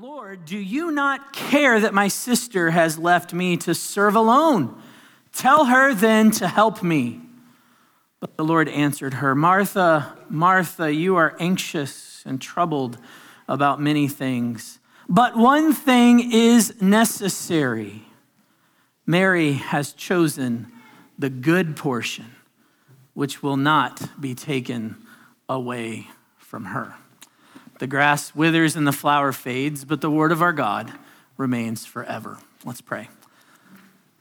Lord, do you not care that my sister has left me to serve alone? Tell her then to help me. But the Lord answered her, Martha, Martha, you are anxious and troubled about many things, but one thing is necessary. Mary has chosen the good portion, which will not be taken away from her. The grass withers and the flower fades, but the word of our God remains forever. Let's pray.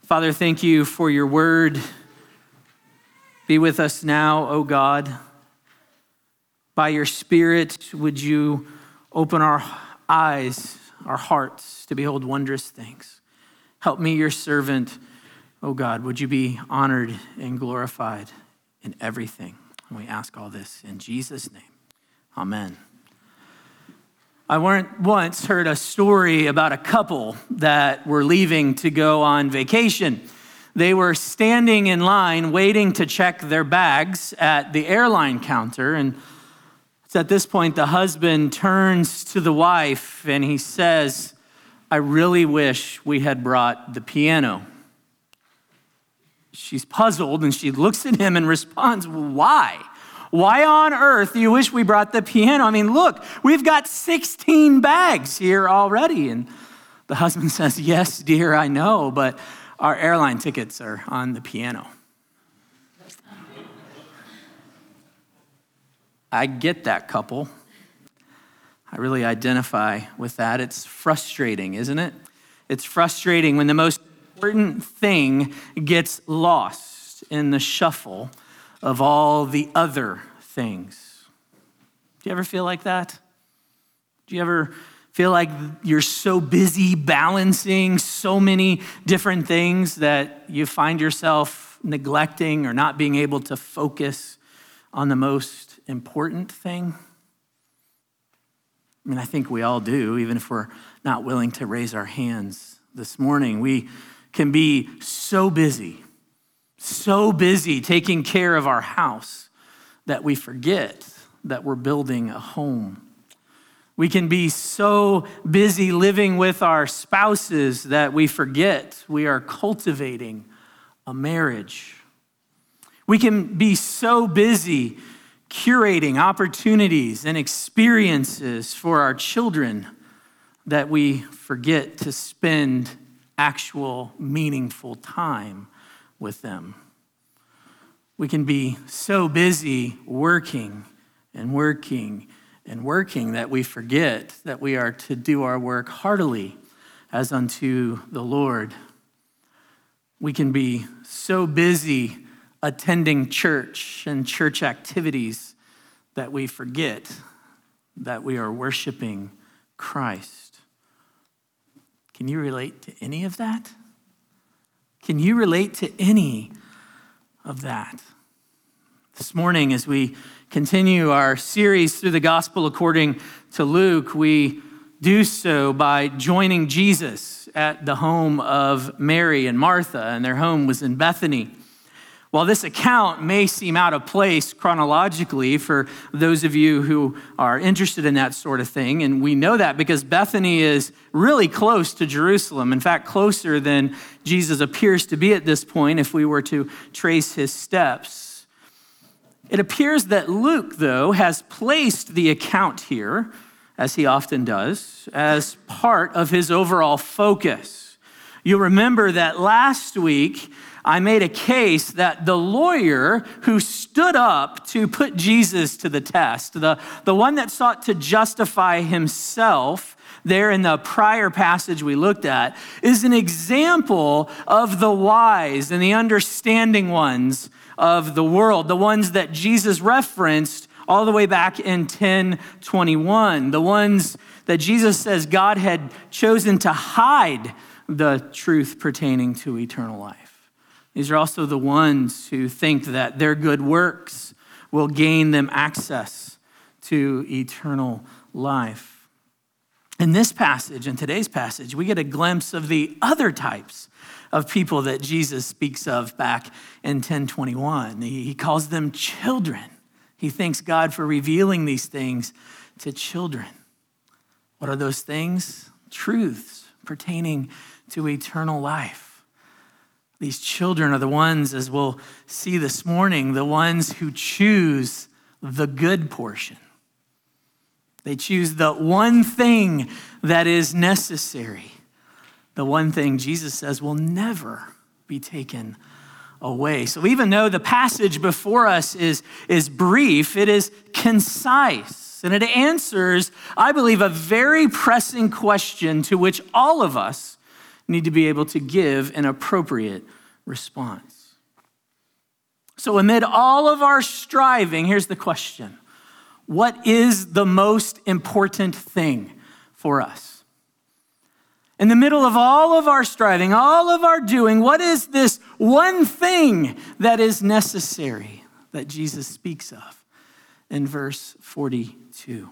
Father, thank you for your word. Be with us now, O God. By your Spirit, would you open our eyes, our hearts to behold wondrous things? Help me, your servant, O God. Would you be honored and glorified in everything? And we ask all this in Jesus' name. Amen. I once heard a story about a couple that were leaving to go on vacation. They were standing in line waiting to check their bags at the airline counter. And it's at this point the husband turns to the wife and he says, I really wish we had brought the piano. She's puzzled and she looks at him and responds, Why? Why on earth do you wish we brought the piano? I mean, look, we've got 16 bags here already. And the husband says, Yes, dear, I know, but our airline tickets are on the piano. I get that couple. I really identify with that. It's frustrating, isn't it? It's frustrating when the most important thing gets lost in the shuffle of all the other things. Do you ever feel like that? Do you ever feel like you're so busy balancing so many different things that you find yourself neglecting or not being able to focus on the most important thing? I mean, I think we all do, even if we're not willing to raise our hands this morning. We can be so busy so busy taking care of our house that we forget that we're building a home. We can be so busy living with our spouses that we forget we are cultivating a marriage. We can be so busy curating opportunities and experiences for our children that we forget to spend actual meaningful time with them. We can be so busy working and working and working that we forget that we are to do our work heartily as unto the Lord. We can be so busy attending church and church activities that we forget that we are worshiping Christ. Can you relate to any of that? Can you relate to any of that? This morning, as we continue our series through the gospel according to Luke, we do so by joining Jesus at the home of Mary and Martha, and their home was in Bethany. While this account may seem out of place chronologically for those of you who are interested in that sort of thing, and we know that because Bethany is really close to Jerusalem, in fact, closer than Jesus appears to be at this point if we were to trace his steps. It appears that Luke, though, has placed the account here, as he often does, as part of his overall focus. You'll remember that last week, I made a case that the lawyer who stood up to put Jesus to the test, the, the one that sought to justify himself, there in the prior passage we looked at, is an example of the wise and the understanding ones of the world, the ones that Jesus referenced all the way back in 1021, the ones that Jesus says God had chosen to hide the truth pertaining to eternal life. These are also the ones who think that their good works will gain them access to eternal life. In this passage, in today's passage, we get a glimpse of the other types of people that Jesus speaks of back in 1021. He calls them children. He thanks God for revealing these things to children. What are those things? Truths pertaining to eternal life. These children are the ones, as we'll see this morning, the ones who choose the good portion. They choose the one thing that is necessary, the one thing Jesus says will never be taken away. So even though the passage before us is, is brief, it is concise and it answers, I believe, a very pressing question to which all of us need to be able to give an appropriate response. So, amid all of our striving, here's the question What is the most important thing for us? In the middle of all of our striving, all of our doing, what is this one thing that is necessary that Jesus speaks of in verse 42?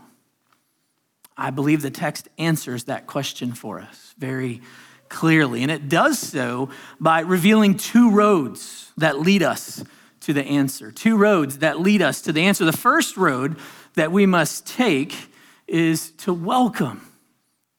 I believe the text answers that question for us very clearly, and it does so by revealing two roads that lead us to the answer. Two roads that lead us to the answer. The first road that we must take is to welcome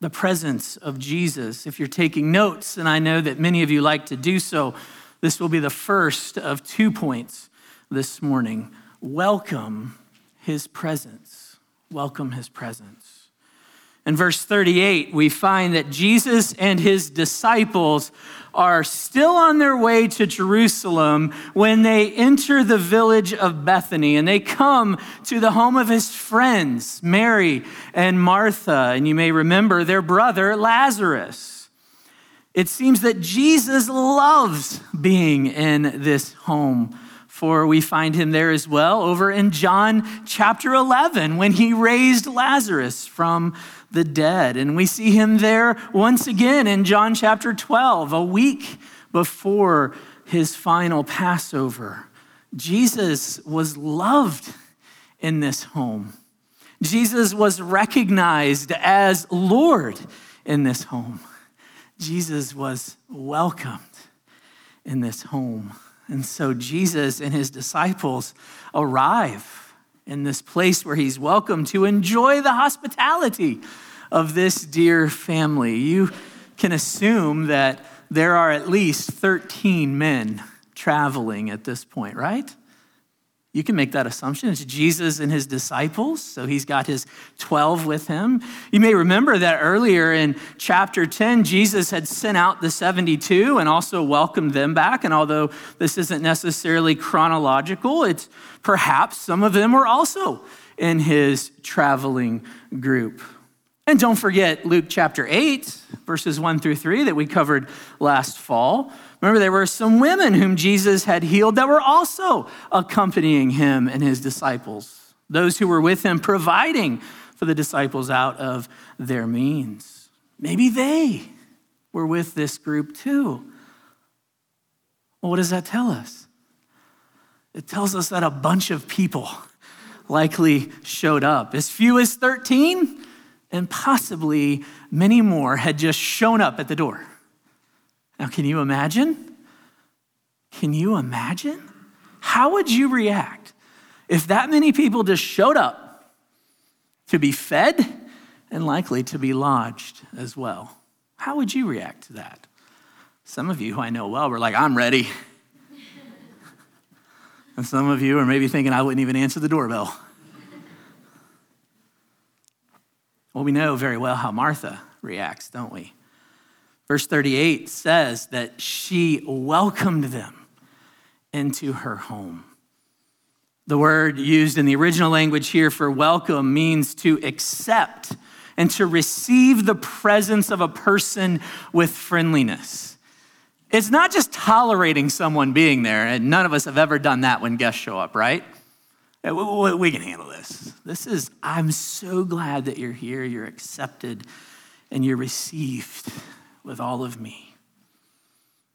the presence of Jesus. If you're taking notes, and I know that many of you like to do so, this will be the first of two points this morning. Welcome his presence. Welcome his presence. In verse 38, we find that Jesus and his disciples are still on their way to Jerusalem when they enter the village of Bethany and they come to the home of his friends, Mary and Martha. And you may remember their brother, Lazarus. It seems that Jesus loves being in this home for we find him there as well over in John chapter 11 when he raised Lazarus from the dead. And we see him there once again in John chapter 12, a week before his final Passover. Jesus was loved in this home. Jesus was recognized as Lord in this home. Jesus was welcomed in this home. And so Jesus and his disciples arrive in this place where he's welcome to enjoy the hospitality of this dear family. You can assume that there are at least 13 men traveling at this point, right? You can make that assumption. It's Jesus and his disciples, so he's got his 12 with him. You may remember that earlier in chapter 10, Jesus had sent out the 72 and also welcomed them back. And although this isn't necessarily chronological, it's perhaps some of them were also in his traveling group. And don't forget Luke chapter 8, verses 1 through 3 that we covered last fall. Remember, there were some women whom Jesus had healed that were also accompanying him and his disciples, those who were with him providing for the disciples out of their means. Maybe they were with this group too. Well, what does that tell us? It tells us that a bunch of people likely showed up. As few as 13, and possibly many more had just shown up at the door. Now, can you imagine? Can you imagine? How would you react if that many people just showed up to be fed and likely to be lodged as well? How would you react to that? Some of you who I know well were like, I'm ready. and some of you are maybe thinking I wouldn't even answer the doorbell. Well, we know very well how Martha reacts, don't we? Verse 38 says that she welcomed them into her home. The word used in the original language here for welcome means to accept and to receive the presence of a person with friendliness. It's not just tolerating someone being there, and none of us have ever done that when guests show up, right? We can handle this. This is, I'm so glad that you're here, you're accepted, and you're received with all of me.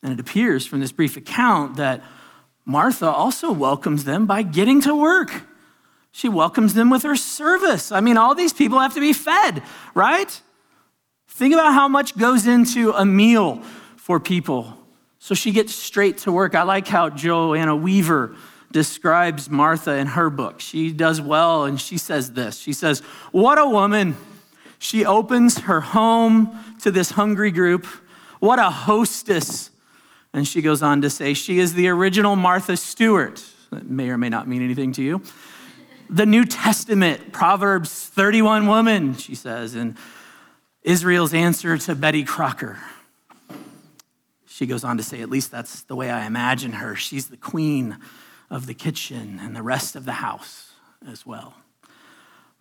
And it appears from this brief account that Martha also welcomes them by getting to work. She welcomes them with her service. I mean, all these people have to be fed, right? Think about how much goes into a meal for people. So she gets straight to work. I like how Joanna Weaver describes Martha in her book. She does well, and she says this She says, What a woman! She opens her home to this hungry group. What a hostess. And she goes on to say, She is the original Martha Stewart. That may or may not mean anything to you. The New Testament, Proverbs 31 woman, she says, and Israel's answer to Betty Crocker. She goes on to say, at least that's the way I imagine her. She's the queen of the kitchen and the rest of the house as well.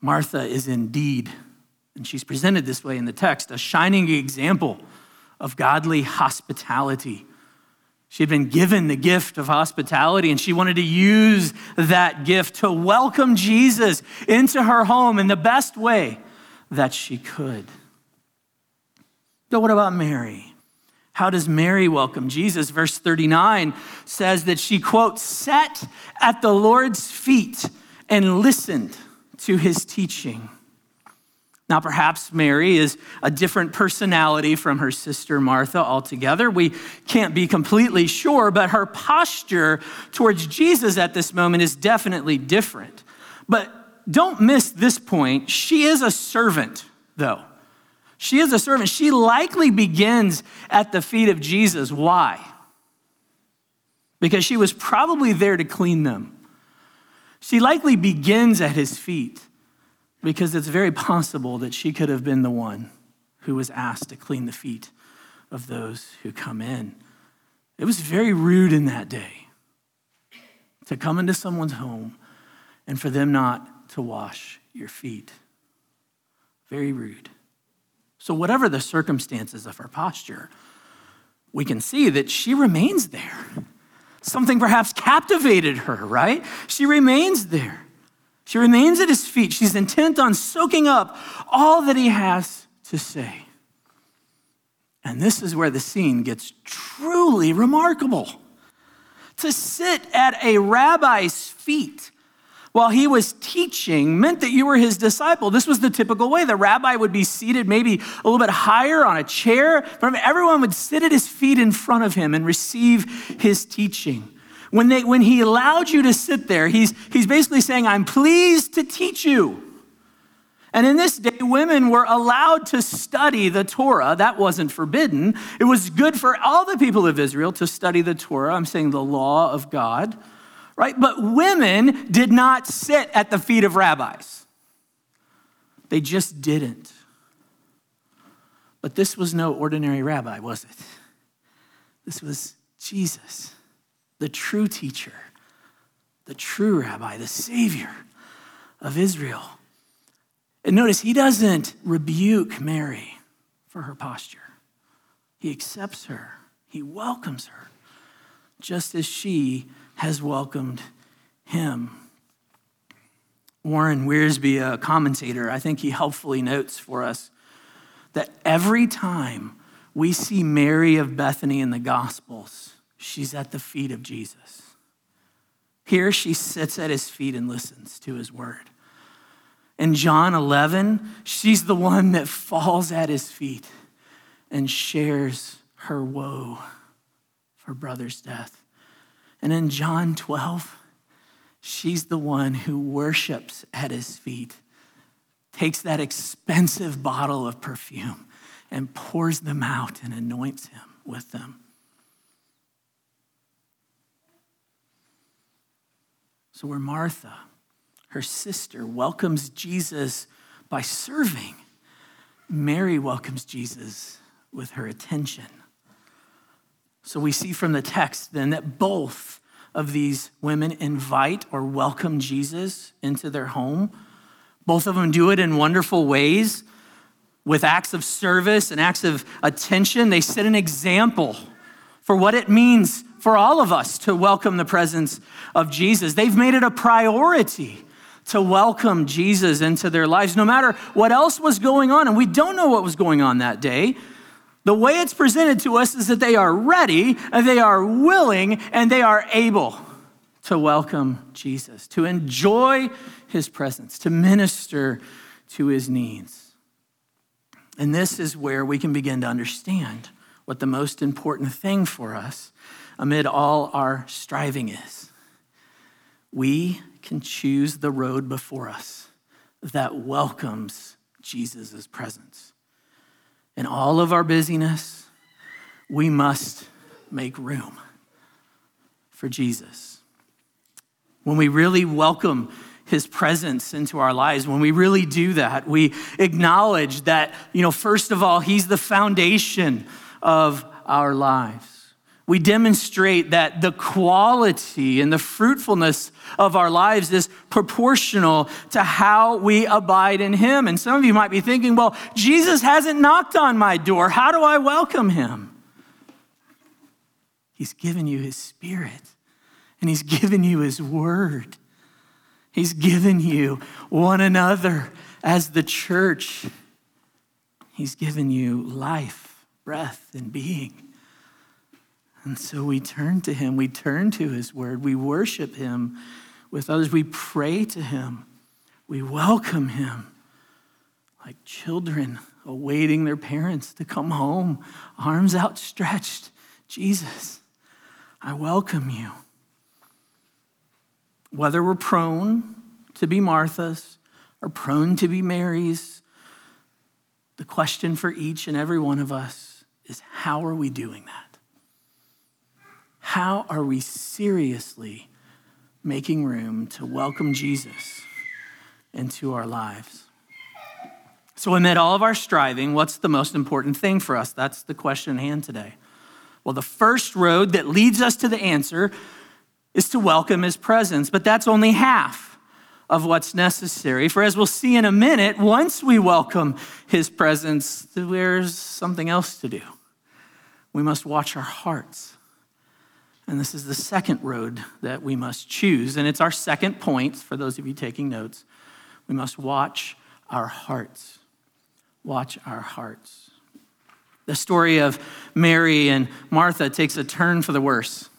Martha is indeed, and she's presented this way in the text, a shining example of godly hospitality. She'd been given the gift of hospitality and she wanted to use that gift to welcome Jesus into her home in the best way that she could. But what about Mary? How does Mary welcome Jesus? Verse 39 says that she, quote, sat at the Lord's feet and listened to his teaching. Now, perhaps Mary is a different personality from her sister Martha altogether. We can't be completely sure, but her posture towards Jesus at this moment is definitely different. But don't miss this point. She is a servant, though. She is a servant. She likely begins at the feet of Jesus. Why? Because she was probably there to clean them. She likely begins at his feet because it's very possible that she could have been the one who was asked to clean the feet of those who come in. It was very rude in that day to come into someone's home and for them not to wash your feet. Very rude. So, whatever the circumstances of her posture, we can see that she remains there. Something perhaps captivated her, right? She remains there. She remains at his feet. She's intent on soaking up all that he has to say. And this is where the scene gets truly remarkable. To sit at a rabbi's feet while he was teaching meant that you were his disciple. This was the typical way. The rabbi would be seated maybe a little bit higher on a chair. Everyone would sit at his feet in front of him and receive his teaching. When, they, when he allowed you to sit there, he's, he's basically saying, I'm pleased to teach you. And in this day, women were allowed to study the Torah. That wasn't forbidden. It was good for all the people of Israel to study the Torah. I'm saying the law of God right? But women did not sit at the feet of rabbis. They just didn't. But this was no ordinary rabbi, was it? This was Jesus, the true teacher, the true rabbi, the savior of Israel. And notice, he doesn't rebuke Mary for her posture, he accepts her, he welcomes her, just as she has welcomed him. Warren Wiersbe, a commentator, I think he helpfully notes for us that every time we see Mary of Bethany in the Gospels, she's at the feet of Jesus. Here she sits at his feet and listens to his word. In John 11, she's the one that falls at his feet and shares her woe for brother's death. And in John 12, she's the one who worships at his feet, takes that expensive bottle of perfume and pours them out and anoints him with them. So, where Martha, her sister, welcomes Jesus by serving, Mary welcomes Jesus with her attention. So we see from the text then that both of these women invite or welcome Jesus into their home. Both of them do it in wonderful ways with acts of service and acts of attention. They set an example for what it means for all of us to welcome the presence of Jesus. They've made it a priority to welcome Jesus into their lives, no matter what else was going on. And we don't know what was going on that day. The way it's presented to us is that they are ready, and they are willing, and they are able to welcome Jesus, to enjoy his presence, to minister to his needs. And this is where we can begin to understand what the most important thing for us amid all our striving is. We can choose the road before us that welcomes Jesus' presence. In all of our busyness, we must make room for Jesus. When we really welcome his presence into our lives, when we really do that, we acknowledge that, you know, first of all, he's the foundation of our lives we demonstrate that the quality and the fruitfulness of our lives is proportional to how we abide in Him. And some of you might be thinking, well, Jesus hasn't knocked on my door. How do I welcome Him? He's given you His Spirit, and He's given you His Word. He's given you one another as the church. He's given you life, breath, and being. And so we turn to him, we turn to his word, we worship him with others, we pray to him, we welcome him like children awaiting their parents to come home, arms outstretched. Jesus, I welcome you. Whether we're prone to be Marthas or prone to be Marys, the question for each and every one of us is how are we doing that? How are we seriously making room to welcome Jesus into our lives? So, amid all of our striving, what's the most important thing for us? That's the question in hand today. Well, the first road that leads us to the answer is to welcome his presence, but that's only half of what's necessary. For as we'll see in a minute, once we welcome his presence, there's something else to do. We must watch our hearts. And this is the second road that we must choose. And it's our second point for those of you taking notes. We must watch our hearts. Watch our hearts. The story of Mary and Martha takes a turn for the worse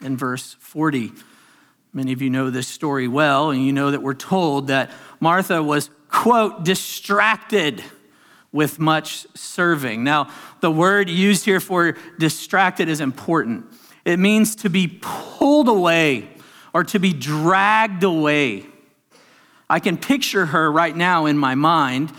in verse 40. Many of you know this story well, and you know that we're told that Martha was, quote, distracted with much serving. Now, the word used here for distracted is important. It means to be pulled away or to be dragged away. I can picture her right now in my mind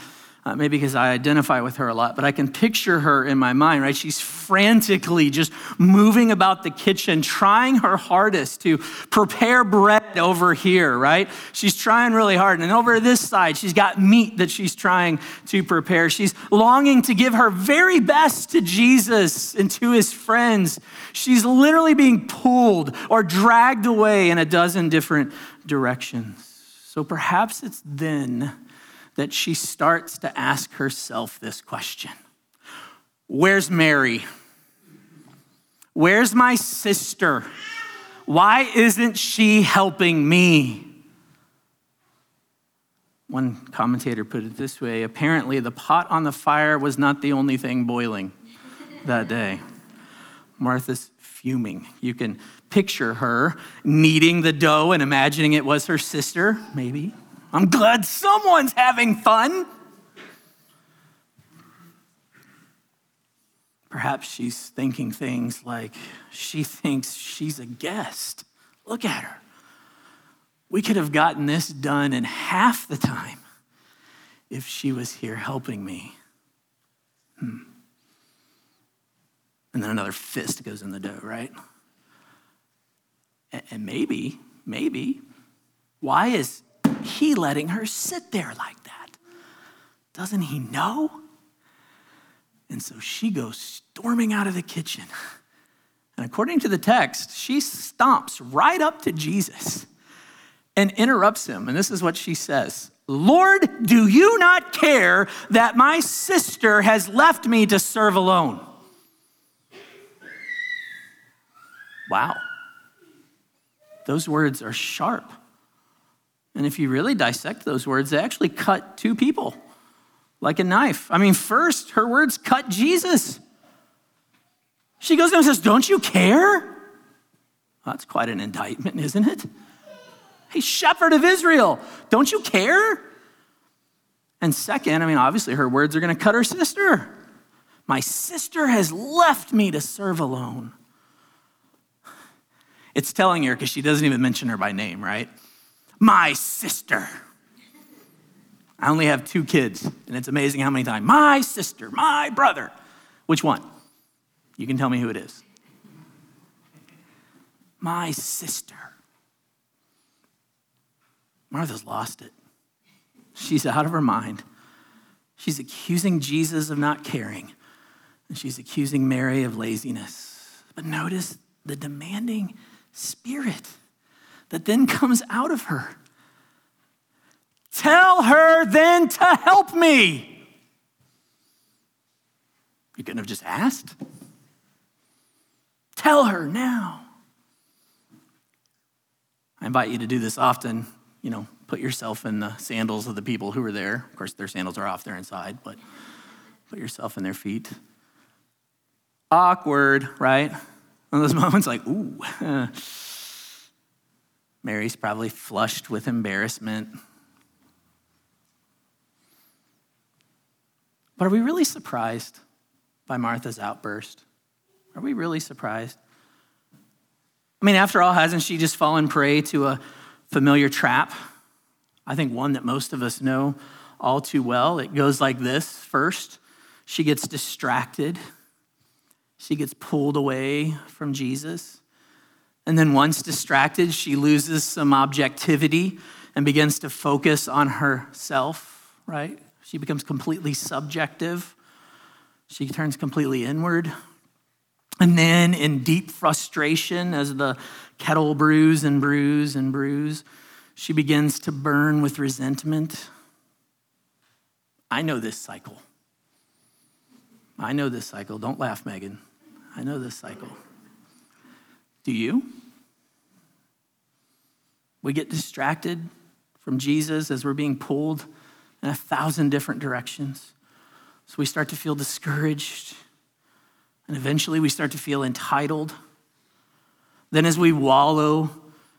uh, maybe because I identify with her a lot, but I can picture her in my mind, right? She's frantically just moving about the kitchen, trying her hardest to prepare bread over here, right? She's trying really hard. And over this side, she's got meat that she's trying to prepare. She's longing to give her very best to Jesus and to his friends. She's literally being pulled or dragged away in a dozen different directions. So perhaps it's then that she starts to ask herself this question Where's Mary? Where's my sister? Why isn't she helping me? One commentator put it this way apparently, the pot on the fire was not the only thing boiling that day. Martha's fuming. You can picture her kneading the dough and imagining it was her sister, maybe. I'm glad someone's having fun. Perhaps she's thinking things like she thinks she's a guest. Look at her. We could have gotten this done in half the time if she was here helping me. Hmm. And then another fist goes in the dough, right? And maybe, maybe, why is he letting her sit there like that? Doesn't he know? And so she goes storming out of the kitchen. And according to the text, she stomps right up to Jesus and interrupts him. And this is what she says Lord, do you not care that my sister has left me to serve alone? Wow. Those words are sharp. And if you really dissect those words, they actually cut two people like a knife. I mean, first, her words cut Jesus. She goes down and says, Don't you care? That's quite an indictment, isn't it? Hey, shepherd of Israel, don't you care? And second, I mean, obviously, her words are going to cut her sister. My sister has left me to serve alone. It's telling her because she doesn't even mention her by name, right? My sister. I only have two kids, and it's amazing how many times my sister, my brother. Which one? You can tell me who it is. My sister. Martha's lost it. She's out of her mind. She's accusing Jesus of not caring, and she's accusing Mary of laziness. But notice the demanding spirit that then comes out of her. Tell her then to help me. You couldn't have just asked. Tell her now. I invite you to do this often. You know, put yourself in the sandals of the people who were there. Of course, their sandals are off, they're inside, but put yourself in their feet. Awkward, right? One of those moments like, ooh. Mary's probably flushed with embarrassment. But are we really surprised by Martha's outburst? Are we really surprised? I mean, after all, hasn't she just fallen prey to a familiar trap? I think one that most of us know all too well. It goes like this first, she gets distracted, she gets pulled away from Jesus. And then, once distracted, she loses some objectivity and begins to focus on herself, right? She becomes completely subjective. She turns completely inward. And then, in deep frustration, as the kettle brews and brews and brews, she begins to burn with resentment. I know this cycle. I know this cycle. Don't laugh, Megan. I know this cycle. Do you? We get distracted from Jesus as we're being pulled in a thousand different directions. So we start to feel discouraged, and eventually we start to feel entitled. Then, as we wallow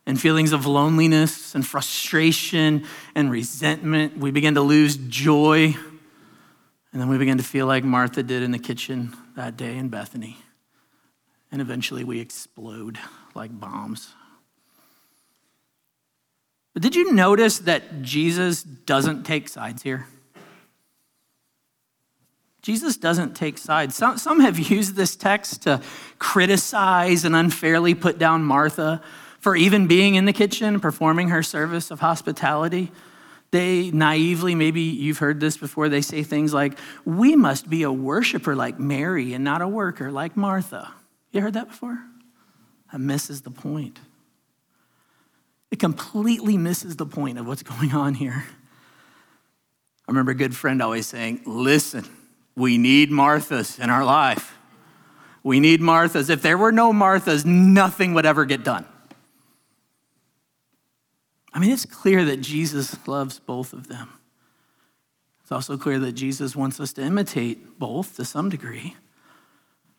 in feelings of loneliness and frustration and resentment, we begin to lose joy. And then we begin to feel like Martha did in the kitchen that day in Bethany. And eventually we explode like bombs. But did you notice that Jesus doesn't take sides here? Jesus doesn't take sides. Some, some have used this text to criticize and unfairly put down Martha for even being in the kitchen, performing her service of hospitality. They naively, maybe you've heard this before, they say things like, We must be a worshiper like Mary and not a worker like Martha. You heard that before? That misses the point. It completely misses the point of what's going on here. I remember a good friend always saying, Listen, we need Marthas in our life. We need Marthas. If there were no Marthas, nothing would ever get done. I mean, it's clear that Jesus loves both of them. It's also clear that Jesus wants us to imitate both to some degree.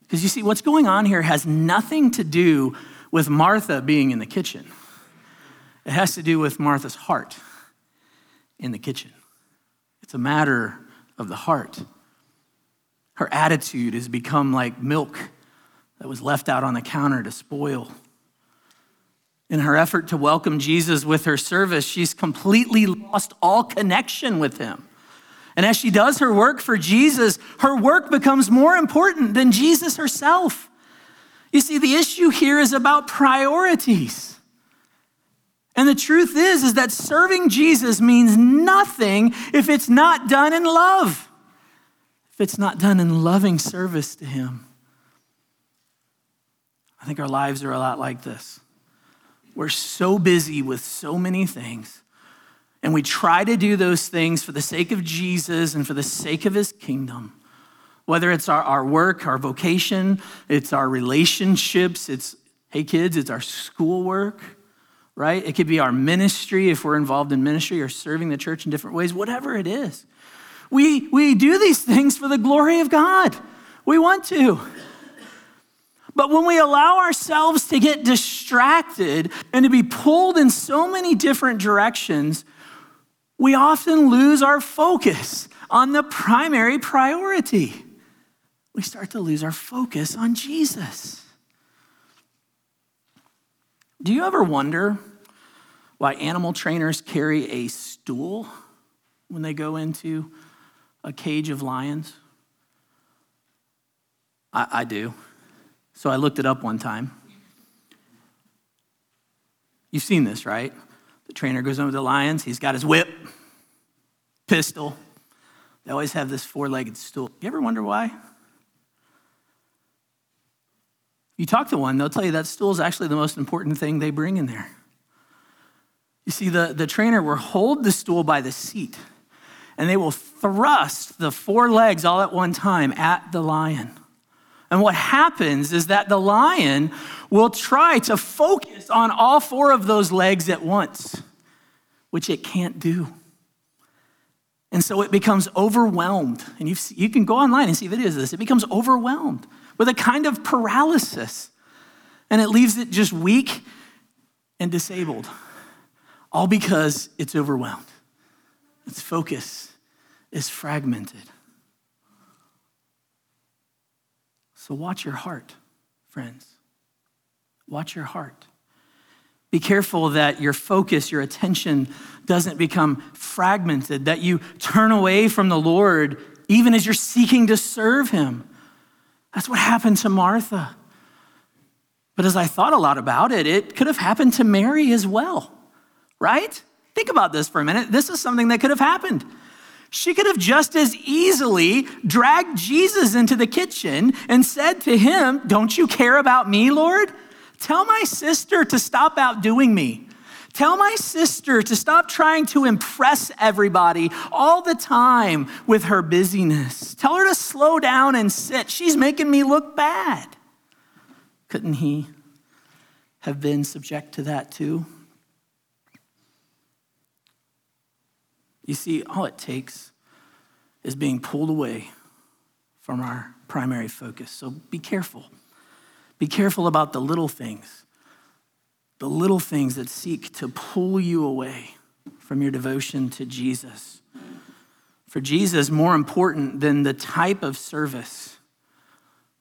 Because you see, what's going on here has nothing to do with Martha being in the kitchen. It has to do with Martha's heart in the kitchen. It's a matter of the heart. Her attitude has become like milk that was left out on the counter to spoil. In her effort to welcome Jesus with her service, she's completely lost all connection with him. And as she does her work for Jesus, her work becomes more important than Jesus herself. You see, the issue here is about priorities. And the truth is is that serving Jesus means nothing if it's not done in love. If it's not done in loving service to him. I think our lives are a lot like this. We're so busy with so many things, and we try to do those things for the sake of Jesus and for the sake of his kingdom. Whether it's our, our work, our vocation, it's our relationships, it's, hey kids, it's our schoolwork right? It could be our ministry if we're involved in ministry or serving the church in different ways, whatever it is. We, we do these things for the glory of God. We want to. But when we allow ourselves to get distracted and to be pulled in so many different directions, we often lose our focus on the primary priority. We start to lose our focus on Jesus. Do you ever wonder why animal trainers carry a stool when they go into a cage of lions? I, I do. So I looked it up one time. You've seen this, right? The trainer goes over to the lions, he's got his whip, pistol. They always have this four legged stool. You ever wonder why? You talk to one, they'll tell you that stool is actually the most important thing they bring in there. You see, the, the trainer will hold the stool by the seat and they will thrust the four legs all at one time at the lion. And what happens is that the lion will try to focus on all four of those legs at once, which it can't do. And so it becomes overwhelmed. And you you can go online and see videos of this. It becomes overwhelmed with a kind of paralysis. And it leaves it just weak and disabled, all because it's overwhelmed. Its focus is fragmented. So watch your heart, friends. Watch your heart. Be careful that your focus, your attention doesn't become fragmented, that you turn away from the Lord even as you're seeking to serve Him. That's what happened to Martha. But as I thought a lot about it, it could have happened to Mary as well, right? Think about this for a minute. This is something that could have happened. She could have just as easily dragged Jesus into the kitchen and said to him, Don't you care about me, Lord? Tell my sister to stop outdoing me. Tell my sister to stop trying to impress everybody all the time with her busyness. Tell her to slow down and sit. She's making me look bad. Couldn't he have been subject to that too? You see, all it takes is being pulled away from our primary focus. So be careful. Be careful about the little things the little things that seek to pull you away from your devotion to Jesus. For Jesus, more important than the type of service,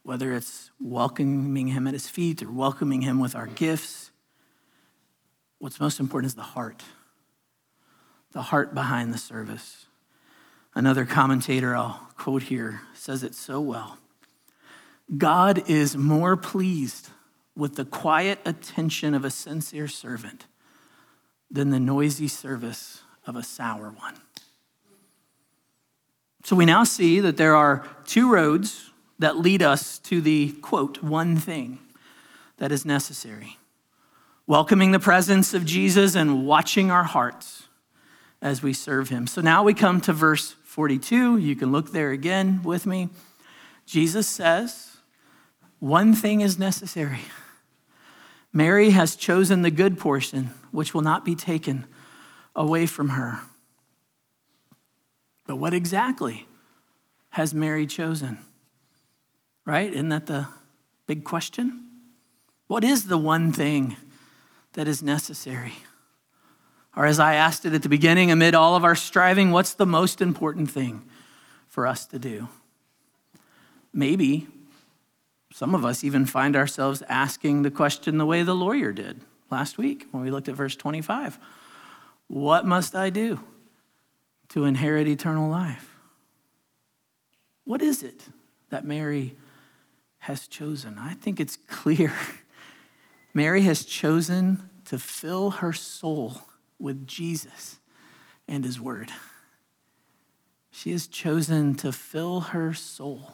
whether it's welcoming him at his feet or welcoming him with our gifts, what's most important is the heart, the heart behind the service. Another commentator I'll quote here says it so well God is more pleased with the quiet attention of a sincere servant than the noisy service of a sour one. So we now see that there are two roads that lead us to the quote, one thing that is necessary welcoming the presence of Jesus and watching our hearts as we serve him. So now we come to verse 42. You can look there again with me. Jesus says, One thing is necessary. Mary has chosen the good portion, which will not be taken away from her. But what exactly has Mary chosen? Right? Isn't that the big question? What is the one thing that is necessary? Or, as I asked it at the beginning, amid all of our striving, what's the most important thing for us to do? Maybe some of us even find ourselves asking the question the way the lawyer did last week when we looked at verse 25 What must I do to inherit eternal life? What is it that Mary has chosen? I think it's clear. Mary has chosen to fill her soul with Jesus and his word. She has chosen to fill her soul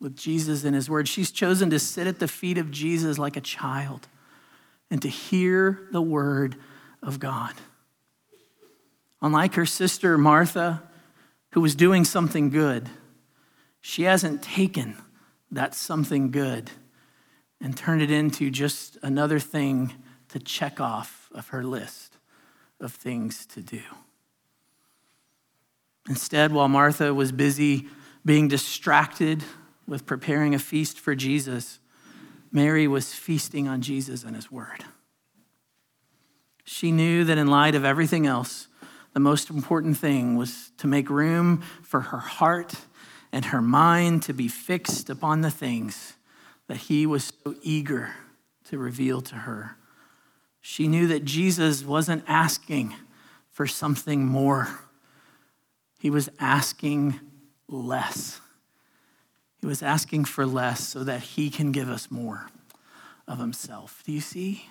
with Jesus and his word. She's chosen to sit at the feet of Jesus like a child and to hear the word of God. Unlike her sister Martha, who was doing something good, she hasn't taken that something good and turned it into just another thing to check off of her list of things to do. Instead, while Martha was busy being distracted with preparing a feast for Jesus, Mary was feasting on Jesus and his word. She knew that in light of everything else, the most important thing was to make room for her heart and her mind to be fixed upon the things that he was so eager to reveal to her. She knew that Jesus wasn't asking for something more He was asking less. He was asking for less so that he can give us more of himself. Do you see?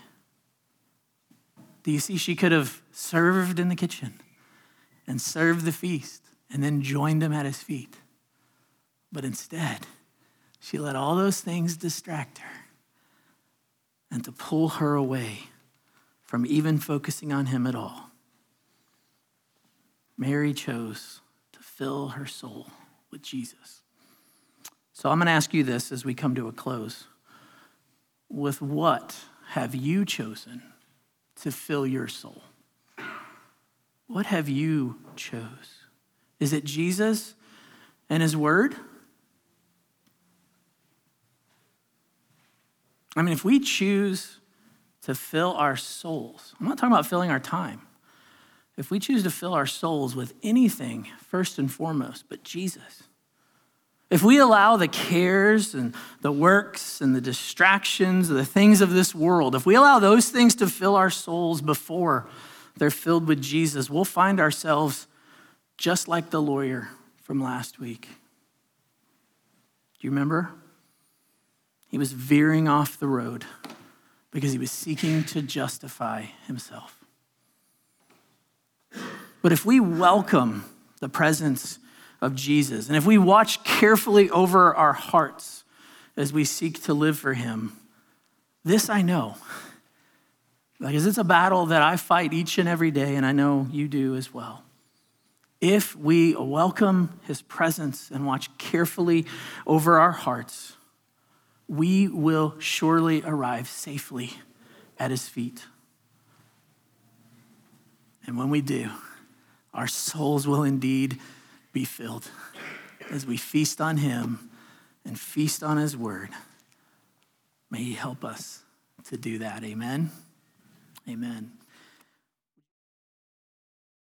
Do you see? She could have served in the kitchen and served the feast and then joined him at his feet. But instead, she let all those things distract her and to pull her away from even focusing on him at all. Mary chose to fill her soul with Jesus. So I'm going to ask you this as we come to a close. With what have you chosen to fill your soul? What have you chose? Is it Jesus and his word? I mean, if we choose to fill our souls, I'm not talking about filling our time. If we choose to fill our souls with anything, first and foremost, but Jesus, if we allow the cares and the works and the distractions, the things of this world, if we allow those things to fill our souls before they're filled with Jesus, we'll find ourselves just like the lawyer from last week. Do you remember? He was veering off the road because he was seeking to justify himself. But if we welcome the presence of Jesus, and if we watch carefully over our hearts as we seek to live for him, this I know. Because it's a battle that I fight each and every day, and I know you do as well. If we welcome his presence and watch carefully over our hearts, we will surely arrive safely at his feet. And when we do, our souls will indeed be filled as we feast on him and feast on his word. May he help us to do that. Amen. Amen.